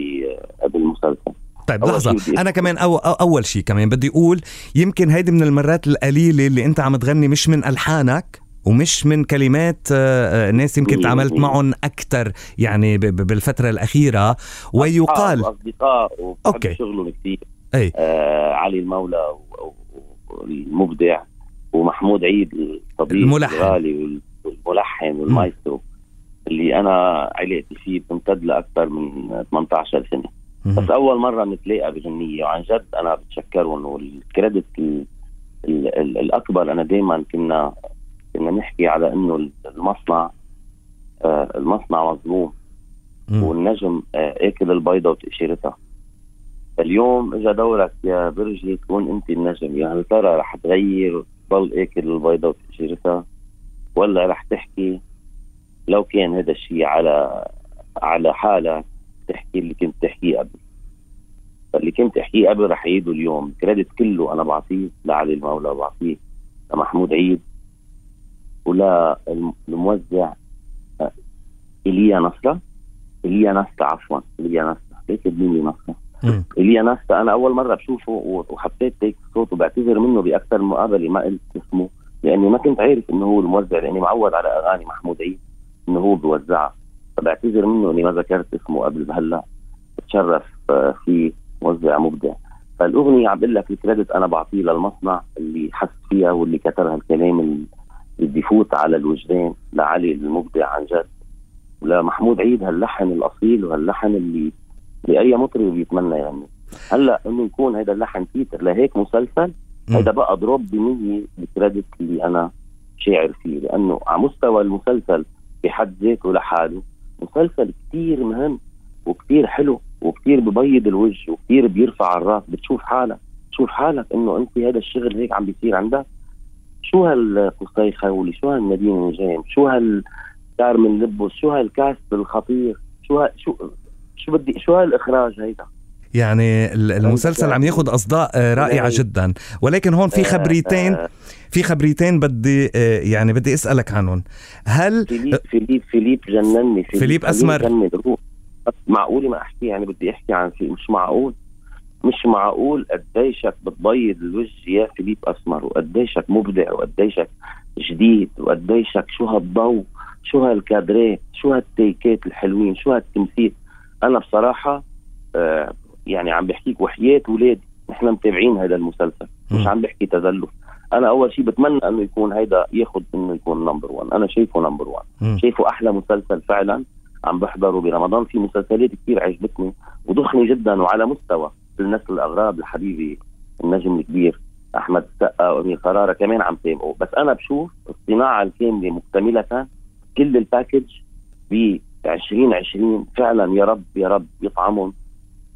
بالمسلسل طيب لحظة. أنا كمان أو أو أول شيء كمان بدي أقول يمكن هيدي من المرات القليلة اللي أنت عم تغني مش من ألحانك ومش من كلمات آه، آه، ناس يمكن تعاملت. معهم أكثر يعني ب- ب- بالفترة الأخيرة ويقال أصدقاء okay. شغلهم كثير أي آه علي المولى والمبدع ومحمود عيد الصديق الملحن. الغالي وال- والملحن والمايسترو اللي أنا علاقتي فيه بتمتد لأكثر من 18 سنة مهم. بس أول مرة نتلاقى بغنيه وعن جد أنا بتشكرهم والكريدت ال- ال- ال- الأكبر أنا دائما كنا كنا نحكي على إنه المصنع آه المصنع مظلوم. والنجم آه، آكل البيضة وتقشيرتها اليوم اجى دورك يا برجي تكون أنت النجم يا هل ترى رح تغير تضل آكل البيضة وتقشيرتها ولا رح تحكي لو كان هذا الشيء على على حالك تحكي اللي كنت تحكيه قبل؟ فاللي كنت احكيه قبل رح اعيده اليوم. كريدت كله أنا بعطيه لعلي المولى بعطيه لمحمود عيد. ولا الم- الموزع آه، إيليا نصره إيليا ناستا عفوا إيليا ناستا. ليك ابني ناستا؟ مم. إيليا ناستا أنا أول مرة بشوفه و- وحبيت هيك صوته بعتذر منه بأكثر مقابلة ما قلت اسمه لأني ما كنت عارف إنه هو الموزع لأني معود على أغاني محمود عيد إنه هو بيوزعها. فبعتذر منه إني ما ذكرت اسمه قبل بهلا بتشرف آه، في موزع مبدع. فالأغنية عم بقول لك الكريدت أنا بعطيه للمصنع اللي حس فيها واللي كتر هالكلام اللي بده يفوت على الوجدان لعلي المبدع عن جد. ولمحمود عيد هاللحن الأصيل وهاللحن اللي لأي مطرب بيتمنى يعني. هلأ إنه يكون هذا اللحن تيتر. لهيك مسلسل هذا بقى دروب بمية الكريدت اللي أنا شاعر فيه. لأنه على مستوى المسلسل بحد ذاته لحاله مسلسل كتير مهم وكتير حلو وكتير ببيض الوجه وكتير بيرفع الراس. بتشوف حالك. تشوف حالك إنه أنت هذا الشغل هيك عم بيصير عندك. شو هالقصي خولي؟ شو هالنادين نجام شو هال من لبس شو هالكاست الخطير؟ شو ها شو شو بدي شو هالإخراج هيدا؟ يعني المسلسل عم ياخذ أصداء آه، رائعة جدا. ولكن هون في آه، خبريتين آه. في خبريتين بدي يعني بدي أسألك عنهم. هل فيليب فيليب فيليب جنني. فيليب, فيليب أسمر. معقولة ما أحكي يعني بدي أحكي عن في مش معقول. مش معقول قديشك بتبيض الوجه يا فيليب أسمر وقديشك مبدع وقديشك جديد وقديشك شو هالضوء شو هالكادرات شو هالتيكات الحلوين شو هالتمثيل. أنا بصراحة آه يعني عم بحكيك وحياة ولادي. نحن متابعين هذا المسلسل مش عم بحكي تزلف. أنا أول شيء بتمنى إنه يكون هيدا ياخذ إنه يكون number 1 أنا شايفه number 1 شايفه أحلى مسلسل فعلا عم بحضره برمضان. في مسلسلات كثير عجبتني وضخمة جدا وعلى مستوى. نسل الأغراب لحبيبي النجم الكبير أحمد السقا وأمير كرارة كمان عم تابعه بس أنا بشوف الصناعة الكاملة مكتملة كل ال package ب 2020 فعلا يا رب يا رب يطعمهم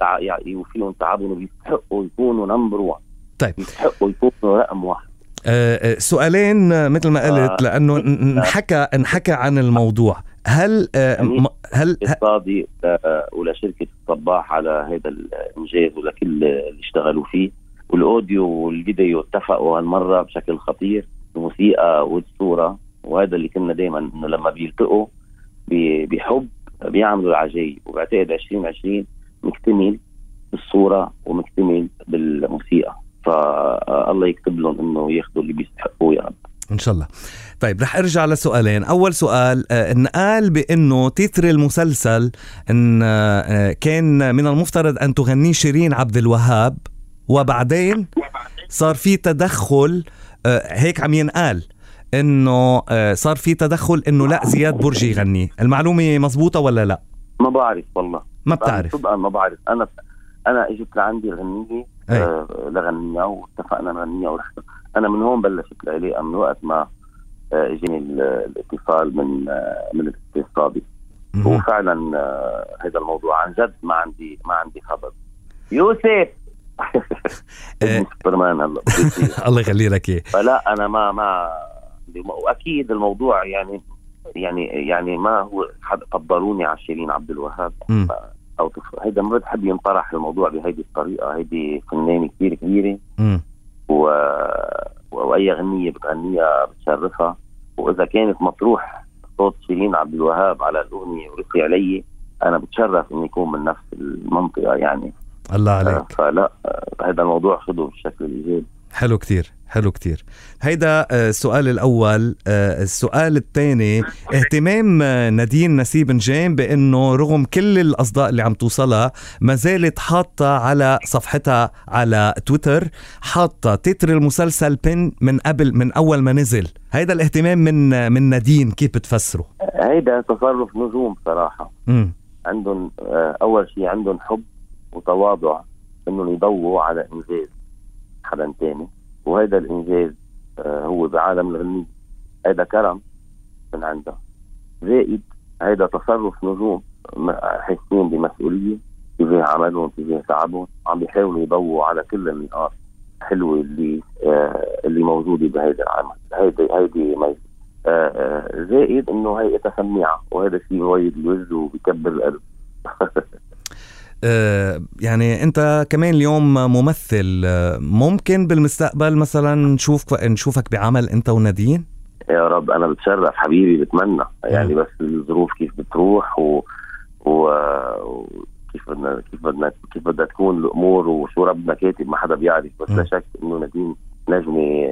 يعني يوفيهم تعبهم وبيستحقوا يكونوا number 1 طيب. بيستحقوا يكونوا رقم واحد. أه, آه، سؤالين آه، مثل ما قلت آه. لأنه انحكى انحكى عن الموضوع. هل آه هل اقتصادي ولشركه الصباح على هذا الانجاز ولكل اللي اشتغلوا فيه وال audio والفيديو اتفقوا هالمرة بشكل خطير الموسيقى والصورة وهذا اللي كنا دائما إنه لما بيلتقوا بحب بيعملوا العجايب. وبعتقد 2020 مكتمل بالصورة ومكتمل بالموسيقى. فالله يكتب لهم إنه ياخذوا اللي بيستحقوه يا رب. إن شاء الله. طيب رح أرجع لسؤالين. أول سؤال آه، انقال بأنه تتر المسلسل إن آه، كان من المفترض أن تغنيه شيرين عبد الوهاب وبعدين صار في تدخل آه، هيك عم ينقال إنه صار في تدخل إنه لا زياد برجي يغنيه المعلومة مزبوطه ولا لا؟ ما بعرف والله. ما بتعرف. طبعا ما بعرف. أنا أنا إجت لعندي غنيه آه لغنيها واتفقنا نغنيها ورحت أنا من هون بلشت العلاقه من وقت ما آه، اجاني الاتصال من آه، من الاستاذ وفعلا آه، هذا الموضوع عن جد ما عندي ما عندي خبر. يوسف! سوبرمان هلا الله يخلي لك. اياه فلا أنا ما ما وأكيد الموضوع يعني يعني يعني ما هو حد قدروني على شيرين عبد الوهاب. أو هيدا ما بتحب ينطرح الموضوع بهيدي الطريقة هيدي فنانة كثير كبيرة. و... وأي غنية بتغنيها بتشرفها. وإذا كانت مطروح صوت شيرين عبد الوهاب على الأغنية ورثي علي أنا بتشرف إني يكون من نفس المنطقة يعني. الله عليك. فلا هذا الموضوع خذه بشكل إيجابي. حلو كتير حلو كتير. هيدا آه، السؤال الأول. آه، السؤال الثاني اهتمام آه، نادين نسيب نجام بأنه رغم كل الأصداء اللي عم توصلها ما زالت حاطة على صفحتها على تويتر حاطة تتر المسلسل بن من قبل من أول ما نزل. هيدا الاهتمام من من نادين. كيف بتفسره؟ هيدا تصرف نجوم صراحة. م. عندهم أول شيء عندهم حب وتواضع انهم يضووا على إنجاز. حدا تاني. وهذا الإنجاز آه هو بعالم الغنية هذا كرم من عندها. زائد هذا تصرف نجوم حاسين بمسؤولية تجاه عملهم تجاه تعبهم عم بيحاولوا يضووا على كل النقاط الحلوة اللي آه اللي موجودة بهذا العمل. هيدي هيدي آه آه زائد إنه هي سميعه وهذا الشيء بيض الوجه وبكبر القلب. يعني انت كمان اليوم ممثل آه، ممكن بالمستقبل مثلا نشوف نشوفك بعمل انت ونادين؟ يا رب أنا بتشرف حبيبي بتمنى. يعني بس الظروف كيف بتروح و, و... كيف بدنا كيف بدنا كيف بدها تكون الأمور وشو ربنا كاتب ما حدا بيعرف. بس لا شك إنه نادين نجمة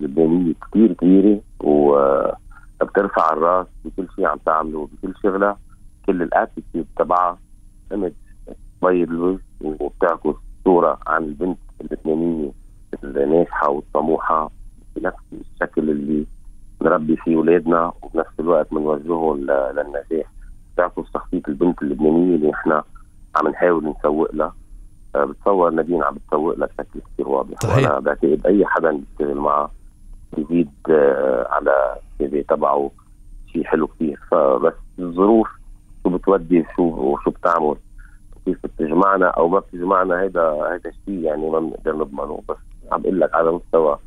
لبنانية كثير كبيرة وبترفع الراس بكل شيء عم تعمله بكل شغلة. كل ال attitude تبعها image تبيض الوجه وبتعكس صورة عن البنت اللبنانيه الناجحه والطموحة بنفس الشكل اللي نربي فيه اولادنا وبنفس الوقت بنوجههم للنجاح. بتعكس شخصية البنت اللبنانيه اللي نحن عم نحاول نسوق لها. آه، بتصور نادين عم بتسوق لها بشكل كثير واضح. صحيح. وأنا بعتقد أي حدا بيشتغل معها بيزيد آه، على ال CV تبعه شيء حلو كثير فبس الظروف شو بتودي شو وشو بتعمل. كيف بتجمعنا أو ما بتجمعنا هيدا هيدا الشيء يعني ما بنقدر نضمنه. بس عم بقول لك على مستوى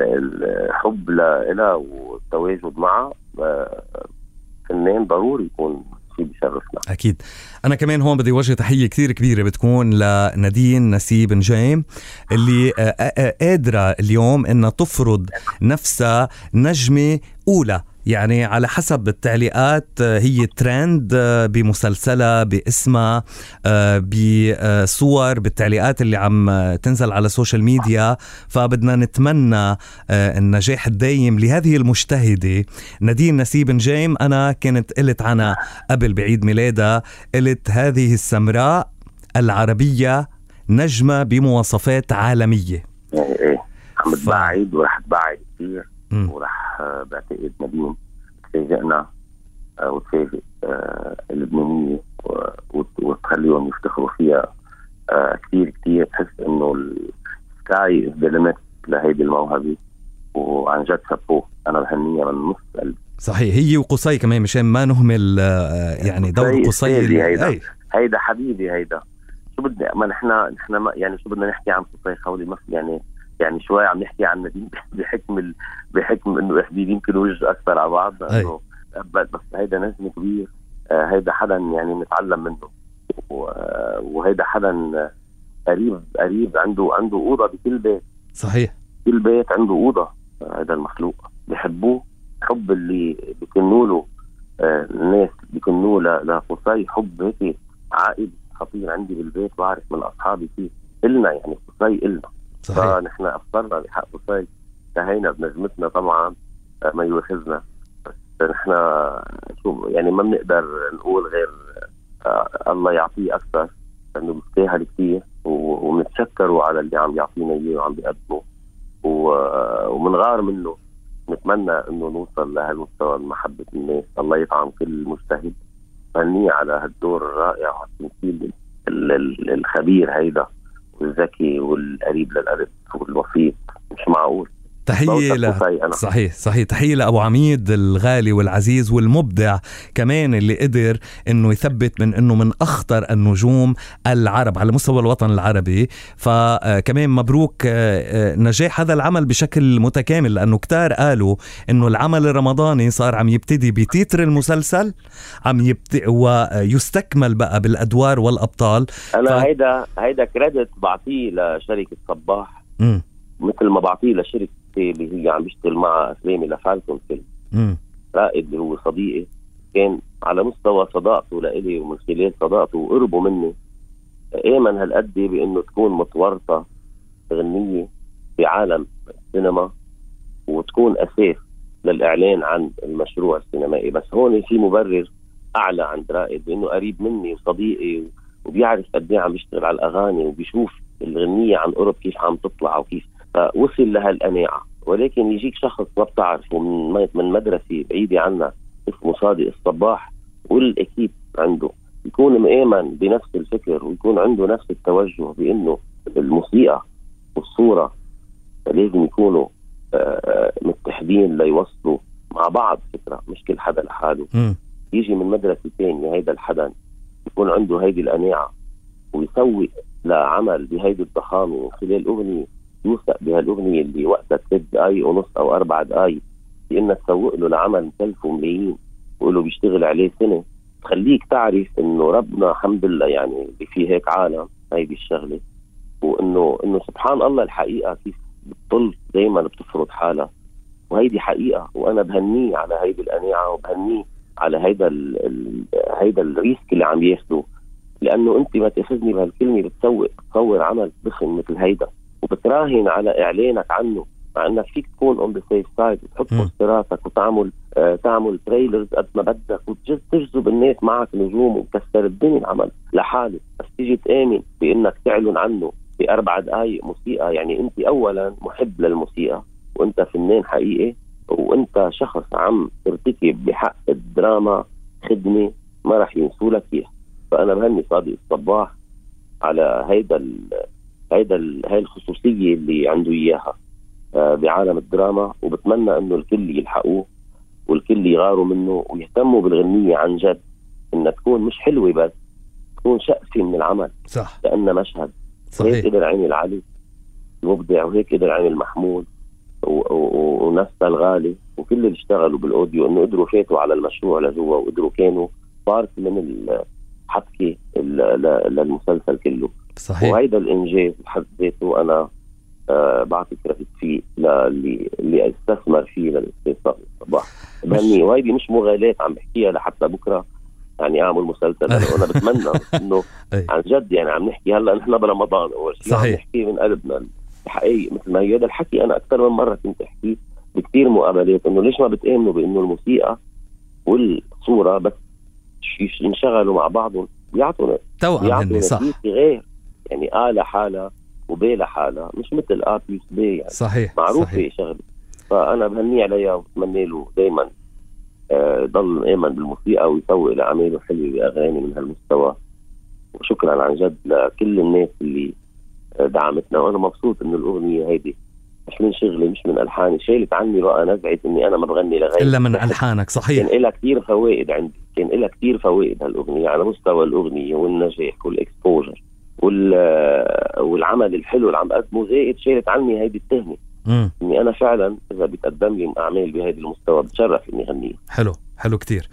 الحب لها والتواجد معها آه، فنان ضروري يكون شيء بشرفنا. أكيد. أنا كمان هون بدي وجه تحية كثير كبيرة بتكون لنادين نسيب نجيم اللي آه، آه، قادرة اليوم إنها تفرض نفسها نجمة أولى يعني على حسب التعليقات آه، هي ترند آه، بمسلسلها باسمها آه، بصور بالتعليقات اللي عم تنزل على ال social media فبدنا نتمنى النجاح الدايم لهذه المجتهدة. نادين نسيب نجيم أنا كنت قلت عنها قبل بعيد ميلادها قلت هذه السمراء العربية نجمة بمواصفات عالمية. إيه إيه. عم تبعد ورح تبعد كثير وراح آه، بعتقد نبيهم تفاجئنا آه، وتفاجئ آه، اللبنانية وتخليهم يفتخروا فيها كثير كثير تحس إنه ال sky is the limit لهيدي الموهبة. وعن جد شابوه أنا بهنيها من نص قلبي. صحيح. هي وقصي كمان مشان ما نهمل يعني دور قصي هيدا. هيدا حبيبي هيدا. شو بدنا؟ ما نحن نحن يعني شو بدنا نحكي عن قصي؟ خولي ما يعني يعني شوي عم نحكي عن نديم بحكم ال... بحكم إنه إحنا يمكن وجه أكثر على بعض إنه بس هيدا نجم كبير آه، هيدا حدا يعني نتعلم منه. وهيدا حدا قريب قريب عنده عنده أوضة بكل بيت. صحيح. كل بيت عنده أوضة. هذا المخلوق. بحبوه. حب اللي بيكنوا له آه، الناس بيكنوا لقصي حب هيك عائلي خطير عندي بالبيت بعرف من أصحابي فيه إلنا يعني قصي إلنا. صحيح. فنحن أفطرنا بحق قصي انتهينا بنجمتنا طبعا آه، ما يواخذنا بس نحن شو يعني ما بنقدر نقول غير آه الله يعطيه أكثر لأنه بيستاهل كثير وبنتشكروا على اللي عم يعطينا إياه وعم بيقدمه. ومنغار منه نتمنى إنه نوصل لهالمستوى محبة الناس. الله يطعم كل مجتهد فني على هالدور الرائع والتمثيل الخبير هيدا. والذكي والقريب للقلب والوسيط مش معقول. تحية ل... صحيح صحيح. تحية لأبو عميد الغالي والعزيز والمبدع كمان اللي قدر إنه يثبت من إنه من أخطر النجوم العرب على مستوى الوطن العربي. فكمان مبروك آه، آه، نجاح هذا العمل بشكل متكامل لأنه كتار قالوا إنه العمل الرمضاني صار عم يبتدي بتيتر المسلسل عم يبتدي ويستكمل بقى بالأدوار والأبطال. أنا ف... هيدا هيدا كريدت بعطيه لشركة صباح. م. مثل ما بعطيه لشركة اللي هي عم بيشتغل مع اسلامي لفالكون فيلم. رائد اللي هو صديقي كان على مستوى صداقته لإلي ومن خلال صداقته وقربه مني آمن هالقد بأنه تكون متورطة غنية في عالم السينما وتكون أساس للإعلان عن المشروع السينمائي. بس هون في مبرر أعلى عند رائد بأنه قريب مني وصديقي وبيعرف قد إيه عم يشتغل على الأغاني وبيشوف الغنية عن قرب كيف عم تطلع وكيف فوصل لهالقناعه ولكن يجيك شخص ما بتعرفه من من مدرسة بعيدة عنا اسمه صادق الصباح والأكيد عنده. يكون مآمن بنفس الفكر ويكون عنده نفس التوجه بإنه الموسيقى والصورة لازم يكونوا آه، آه، متحدين ليوصلوا مع بعض فكرة مش كل حدا لحاله. يجي من مدرسة ثانية هيدا الحدا يكون عنده هيدي القناعه ويسوي لعمل بهيدي الضخامة. من خلال أغنية يوثق بهالأغنية اللي وقتها ثلاث دقائق ونص أو أربع دقائق بإنك تسوق له لعمل مكلفه ملايين وله بيشتغل عليه سنة. تخليك تعرف إنه ربنا الحمد لله يعني في هيك عالم هيدي الشغلة. وإنه إنه سبحان الله الحقيقة كيف بتطل دائما بتفرض حالها. وهيدي حقيقة. وأنا بهنيه على هيدي القناعة وبهنيه على هيدا ال ال هيدا ال risk اللي عم ياخده. لأنه أنت ما تأخذني بهالكلمة بتسوق تصور عمل ضخم مثل هيدا. وبتراهن على إعلانك عنه مع إنك فيك تكون on the safe side وتحط. بوستراتك وتعمل آه تعمل trailers قد ما بدك وتجذب الناس معك نجوم وتكسر الدنيا العمل لحالك بس تيجي تآمن بإنك تعلن عنه باربع دقائق موسيقى. يعني أنت اولا محب للموسيقى وأنت فنان حقيقي وأنت شخص عم ترتكب بحق الدراما خدمة ما راح ينسوا لك إياها. فأنا بهني صادق الصباح على هيدا هيدا هاي الخصوصية اللي عنده إياها آه، بعالم الدراما وبتمنى إنه الكل يلحقوه والكل يغاروا منه ويهتموا بالغنية عن جد إنها تكون مش حلوة بس تكون شقفة من العمل. صح. لأنها مشهد. هيك صحيح. قدر عمل علي المبدع وهيك قدر عمل محمود و- و- ونفسه الغالي وكل اللي اشتغلوا بالأوديو إنه قدروا فاتوا على المشروع لجوا وقدروا كانوا بارت من الحبكة للمسلسل كله. صحيح. وهيدا الإنجاز بحد ذاته أنا آه بعطي كريدت فيه للي اللي استثمر فيه للاستاذ صالح صباح بهني وهيدي مش مغالاة عم بحكيها لحتى بكرة يعني أعمل مسلسل. أنا وأنا بتمنى إنه. عن جد يعني عم نحكي هلأ نحن برمضان. أول شيء عم صحيح. نحكي من قلبنا الحقيقي. مثل ما هي هذا الحكي أنا أكثر من مرة كنت احكيه بكثير مقابلات إنه ليش ما بتآمنوا بإنه الموسيقى والصورة بس ينشغلوا مع بعضهم بيعطوا توأم هني صح. غير يعني A لحالها و B لحالها مش مثل A plus B يعني. صحيح معروف صحيح. هي شغله فأنا بهنيه عليها وبتمنى له دائما ضل ايمن بالموسيقى ويسوق لاعماله حلوة بأغاني من هالمستوى. وشكرا عن جد لكل الناس اللي آه، دعمتنا. وأنا مبسوط إنه الأغنية هيدي مش من شغلي مش من ألحاني. شالت عني بقى نزعه إني أنا ما بغني لغيري. إلا من ألحانك صحيح. كان لها كثير فوائد عندي كان لها كثير فوائد هالأغنية على مستوى الأغنية والنجاح وال exposure. وال والعمل الحلو اللي عم بقدمه زائد شالت عني هيدي التهمة. إني أنا فعلا إذا بتقدم لي أعمال بهذا المستوى بتشرف إني أغنيها. حلو حلو كتير.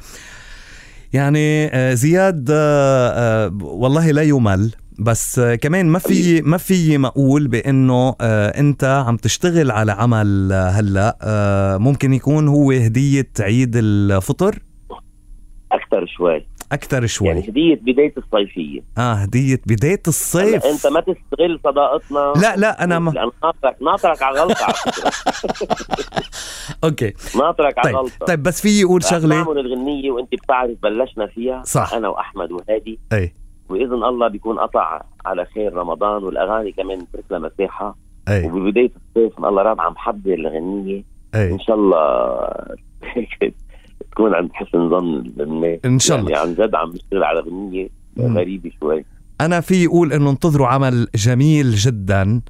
يعني آه، زياد آه، آه، والله لا يمل بس كمان ما في ما في ما أقول بانه أنت عم تشتغل على عمل هلأ ممكن يكون هو هدية عيد الفطر؟ أكثر شوي. أكثر شوي. يعني هدية بداية الصيفيه آه هدية بداية الصيف. أنت ما تستغل صداقتنا. لا لا أنا ما لأن ناطرك ناطرك على غلطة على فكرة. أوكي. ناطرك على طيب غلطة. طيب بس في يقول شغلة. نعمل الغنية وأنت بتعرف بلشنا فيها. صح. أنا وأحمد وهادي. أي. بإذن الله بيكون قطع على خير رمضان والأغاني كمان نترك لها مساحة. أي. وببداية الصيف الله راب عم حضر الغنية. أي. إن شاء الله. تكون عند حسن ظن الناس إن شاء يعني عن جد عم نشتغل على غنية مم. غريبة شوي. أنا في يقول إنه انتظروا عمل جميل جدا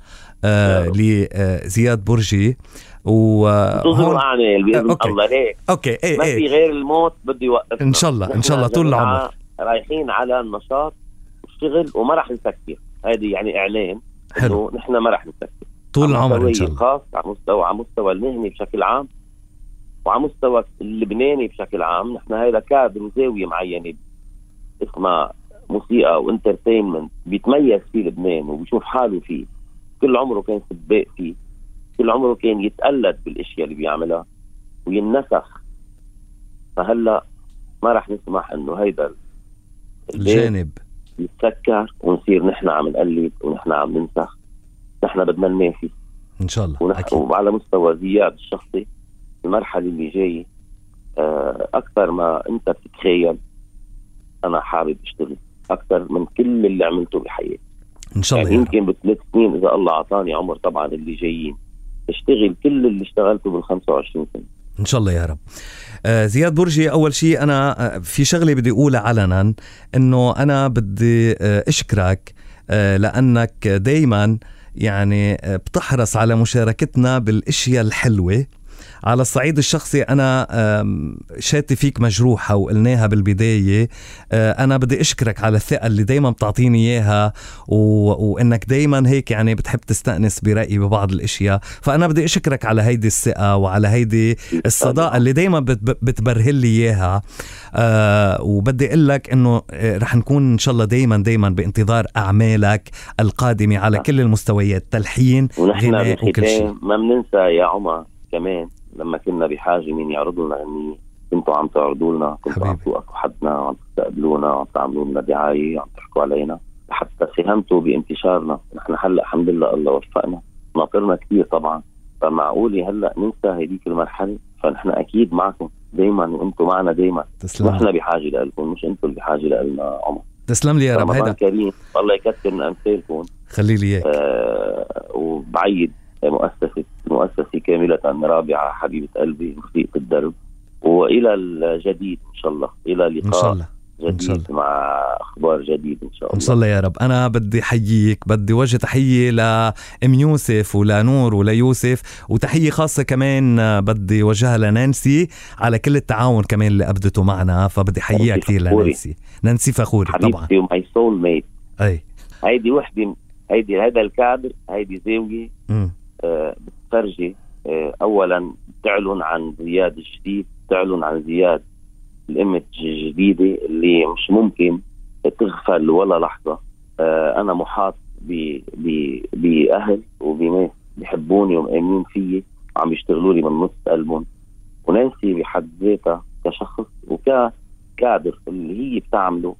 آه رب. لزياد برجي. انتظروا وهون أعمال بإذن okay. الله. ليك okay اي ما في اي غير الموت بده يوقفنا. إن شاء الله إن شاء الله طول العمر. رايحين على النشاط والشغل وما راح نسكر. هذه يعني إعلان حلو. إنه نحن ما راح نسكر. طول العمر إن شاء الله. الخاص على مستوى على مستوى المهني بشكل عام. وعلى مستوى اللبناني بشكل عام نحن هذا كادر وزاويه معينة اسمها موسيقى وانترتينمنت بيتميز فيه لبنان وبيشوف حاله فيه. كل عمره كان سباق فيه. كل عمره كان يتقلد بالأشياء اللي بيعملها وينسخ. فهلأ ما راح نسمح إنه هيدا الجانب. يتسكر ونصير نحن عم نقلد ونحن عم ننسخ. نحن بدنا ننافس. إن شاء الله ونحن أكيد. وعلى مستوى زياد الشخصي المرحلة اللي جاية آه، أكثر ما أنت بتتخيل أنا حابب أشتغل أكثر من كل اللي عملته بحياتي. إن شاء الله يعني. يمكن بثلاث سنين إذا الله أعطاني عمر طبعا اللي جايين أشتغل كل اللي اشتغلته بال 25 سنة. إن شاء الله يا رب. آه زياد برجي أول شيء أنا آه، في شغلة بدي أقولها علنا إنه أنا بدي آه أشكرك لأنك دائما يعني بتحرص على مشاركتنا بالأشياء الحلوة. على الصعيد الشخصي أنا آم، شاتي فيك مجروحة وقلناها بالبداية. آه، أنا بدي أشكرك على الثقة اللي دايما بتعطيني إياها و... وإنك دايما هيك يعني بتحب تستأنس برأيي ببعض الأشياء. فأنا بدي أشكرك على هيدي الثقة وعلى هيدي الصداقة اللي دايما بت... بتبرهل لي إياها. آه وبدي أقول لك إنه آه، رح نكون إن شاء الله دايما دايما بانتظار أعمالك القادمة على صح. كل المستويات تلحين ونحن غناء وكل شيء. ما بننسى يا عمر كمان. لما كنا بحاجة مين يعرضوا لنا غنية. كنتوا عم تعرضوا لنا كنتوا عم. توقفوا حدنا وعم تستقبلونا وعم تعملوا لنا دعاية وعم تحكوا علينا. حتى ساهمتوا بانتشارنا. نحن هلأ الحمد لله الله وفقنا. ناطرنا كثير طبعا. فمعقولة هلأ ننسى هذيك المرحلة. فنحن أكيد معكم. دائما وأنتم معنا دائما تسلم نحن بحاجة لكم مش أنتم بحاجة لنا عمر. تسلم لي يا رب. هيدا. كريم الله يكثر من أمثالكم. خلي لي إياك. آه وبعيد. مؤسسة. مؤسسة كاملة رابعة حبيبة قلبي رفيقة الدرب. وإلى الجديد إن شاء الله إلى لقاء ان شاء الله جديد شاء الله. مع أخبار جديد إن شاء إن الله شاء الله. يا رب. أنا بدي أحييك بدي وجه تحية لام يوسف ولنور وليوسف وتحية خاصة كمان بدي وجهها لنانسي على كل التعاون كمان اللي ابدته معنا فبدي أحييها كثير. لنانسي. نانسي فخوري طبعا. حبيبتي وماي سول ميت أي. هيدي وحدة هيدي هذا الكادر هيدي زاوية مم. آه بتفرجي آه أولا بتعلن عن زياد جديد بتعلن عن زياد الإيمج الجديدة اللي مش ممكن تغفل ولا لحظة. آه أنا محاط ب- ب- بأهل وبناس بيحبوني ومآمنين فيي وعم يشتغلوا لي من نص قلبهم ونانسي بحد ذاتها كشخص وككادر اللي هي بتعمله.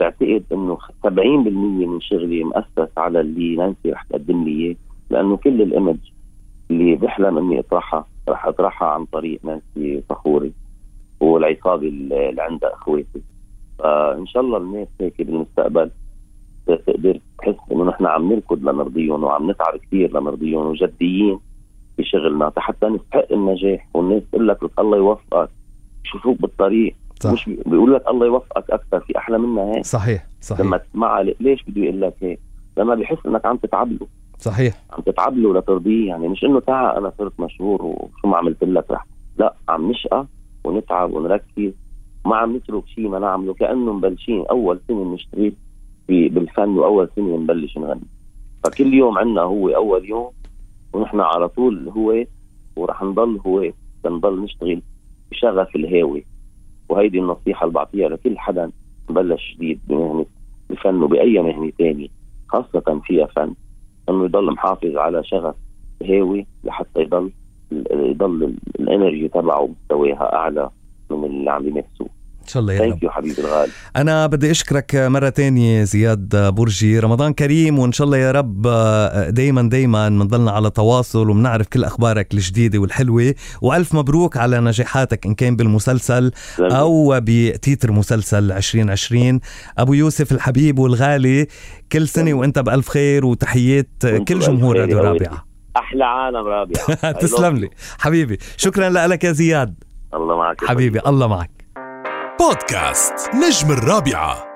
بعتقد إنه 70% من شغلي مؤسس على اللي نانسي رح تقدم لي إياه لأنه كل الايمج اللي بحلم اني اطرحها رح أطرحها عن طريق نانسي فخوري والعصابه اللي عندها أخواتي. فإن شاء الله الناس هيك بالمستقبل تقدر تحس إنه نحن عم نركض لنرضيهم وعم نتعب كثير لنرضيهم وجديين بشغلنا. حتى نستحق النجاح والناس تقول لك الله يوفقك. يشوفوك بالطريق. صح. مش بيقول لك الله يوفقك أكثر في أحلى منها هيك. صحيح صحيح. لما تسمعها ليش بده يقول لك هيك؟ لما بيحس إنك عم تتعب له. صحيح. عم تتعب له لترضيه يعني مش إنه تعا أنا صرت مشهور وشو ما عملت لك رح. لا عم نشقى ونتعب ونركز. ما عم نترك شيء ما نعمله كأنه مبلشين. أول سنة بنشتغل في بالفن وأول سنة بنبلش نغني. فكل يوم عندنا هو أول يوم ونحن على طول هو ورح نضل هو. بنضل نشتغل بشغف الهاوي. وهيدي النصيحة اللي بعطيها لكل حدا بلش جديد بمهنه بفن وبأي مهنة ثانية خاصة فيها فن. انه يضل محافظ على شغف هاوي لحتى يضل يضل ال- ال energy تبعه مستواها أعلى من اللي عم ينافسوه إن شاء الله يا رب. thank you حبيبي الغالي. أنا بدي أشكرك مرة تانية زياد برجي. رمضان كريم وإن شاء الله يا رب دايما دايما بنضلنا على تواصل وبنعرف كل أخبارك الجديدة والحلوة. وألف مبروك على نجاحاتك إن كان بالمسلسل أو بتتر مسلسل 2020 أبو يوسف الحبيب والغالي كل سنة وأنت بألف خير وتحيات كل جمهور راديو يا رابعة. أحلى عالم رابعة. تسلم لي. حبيبي شكرا لك يا زياد. الله معك حبيبي الله معك. بودكاست نجم الرابعة.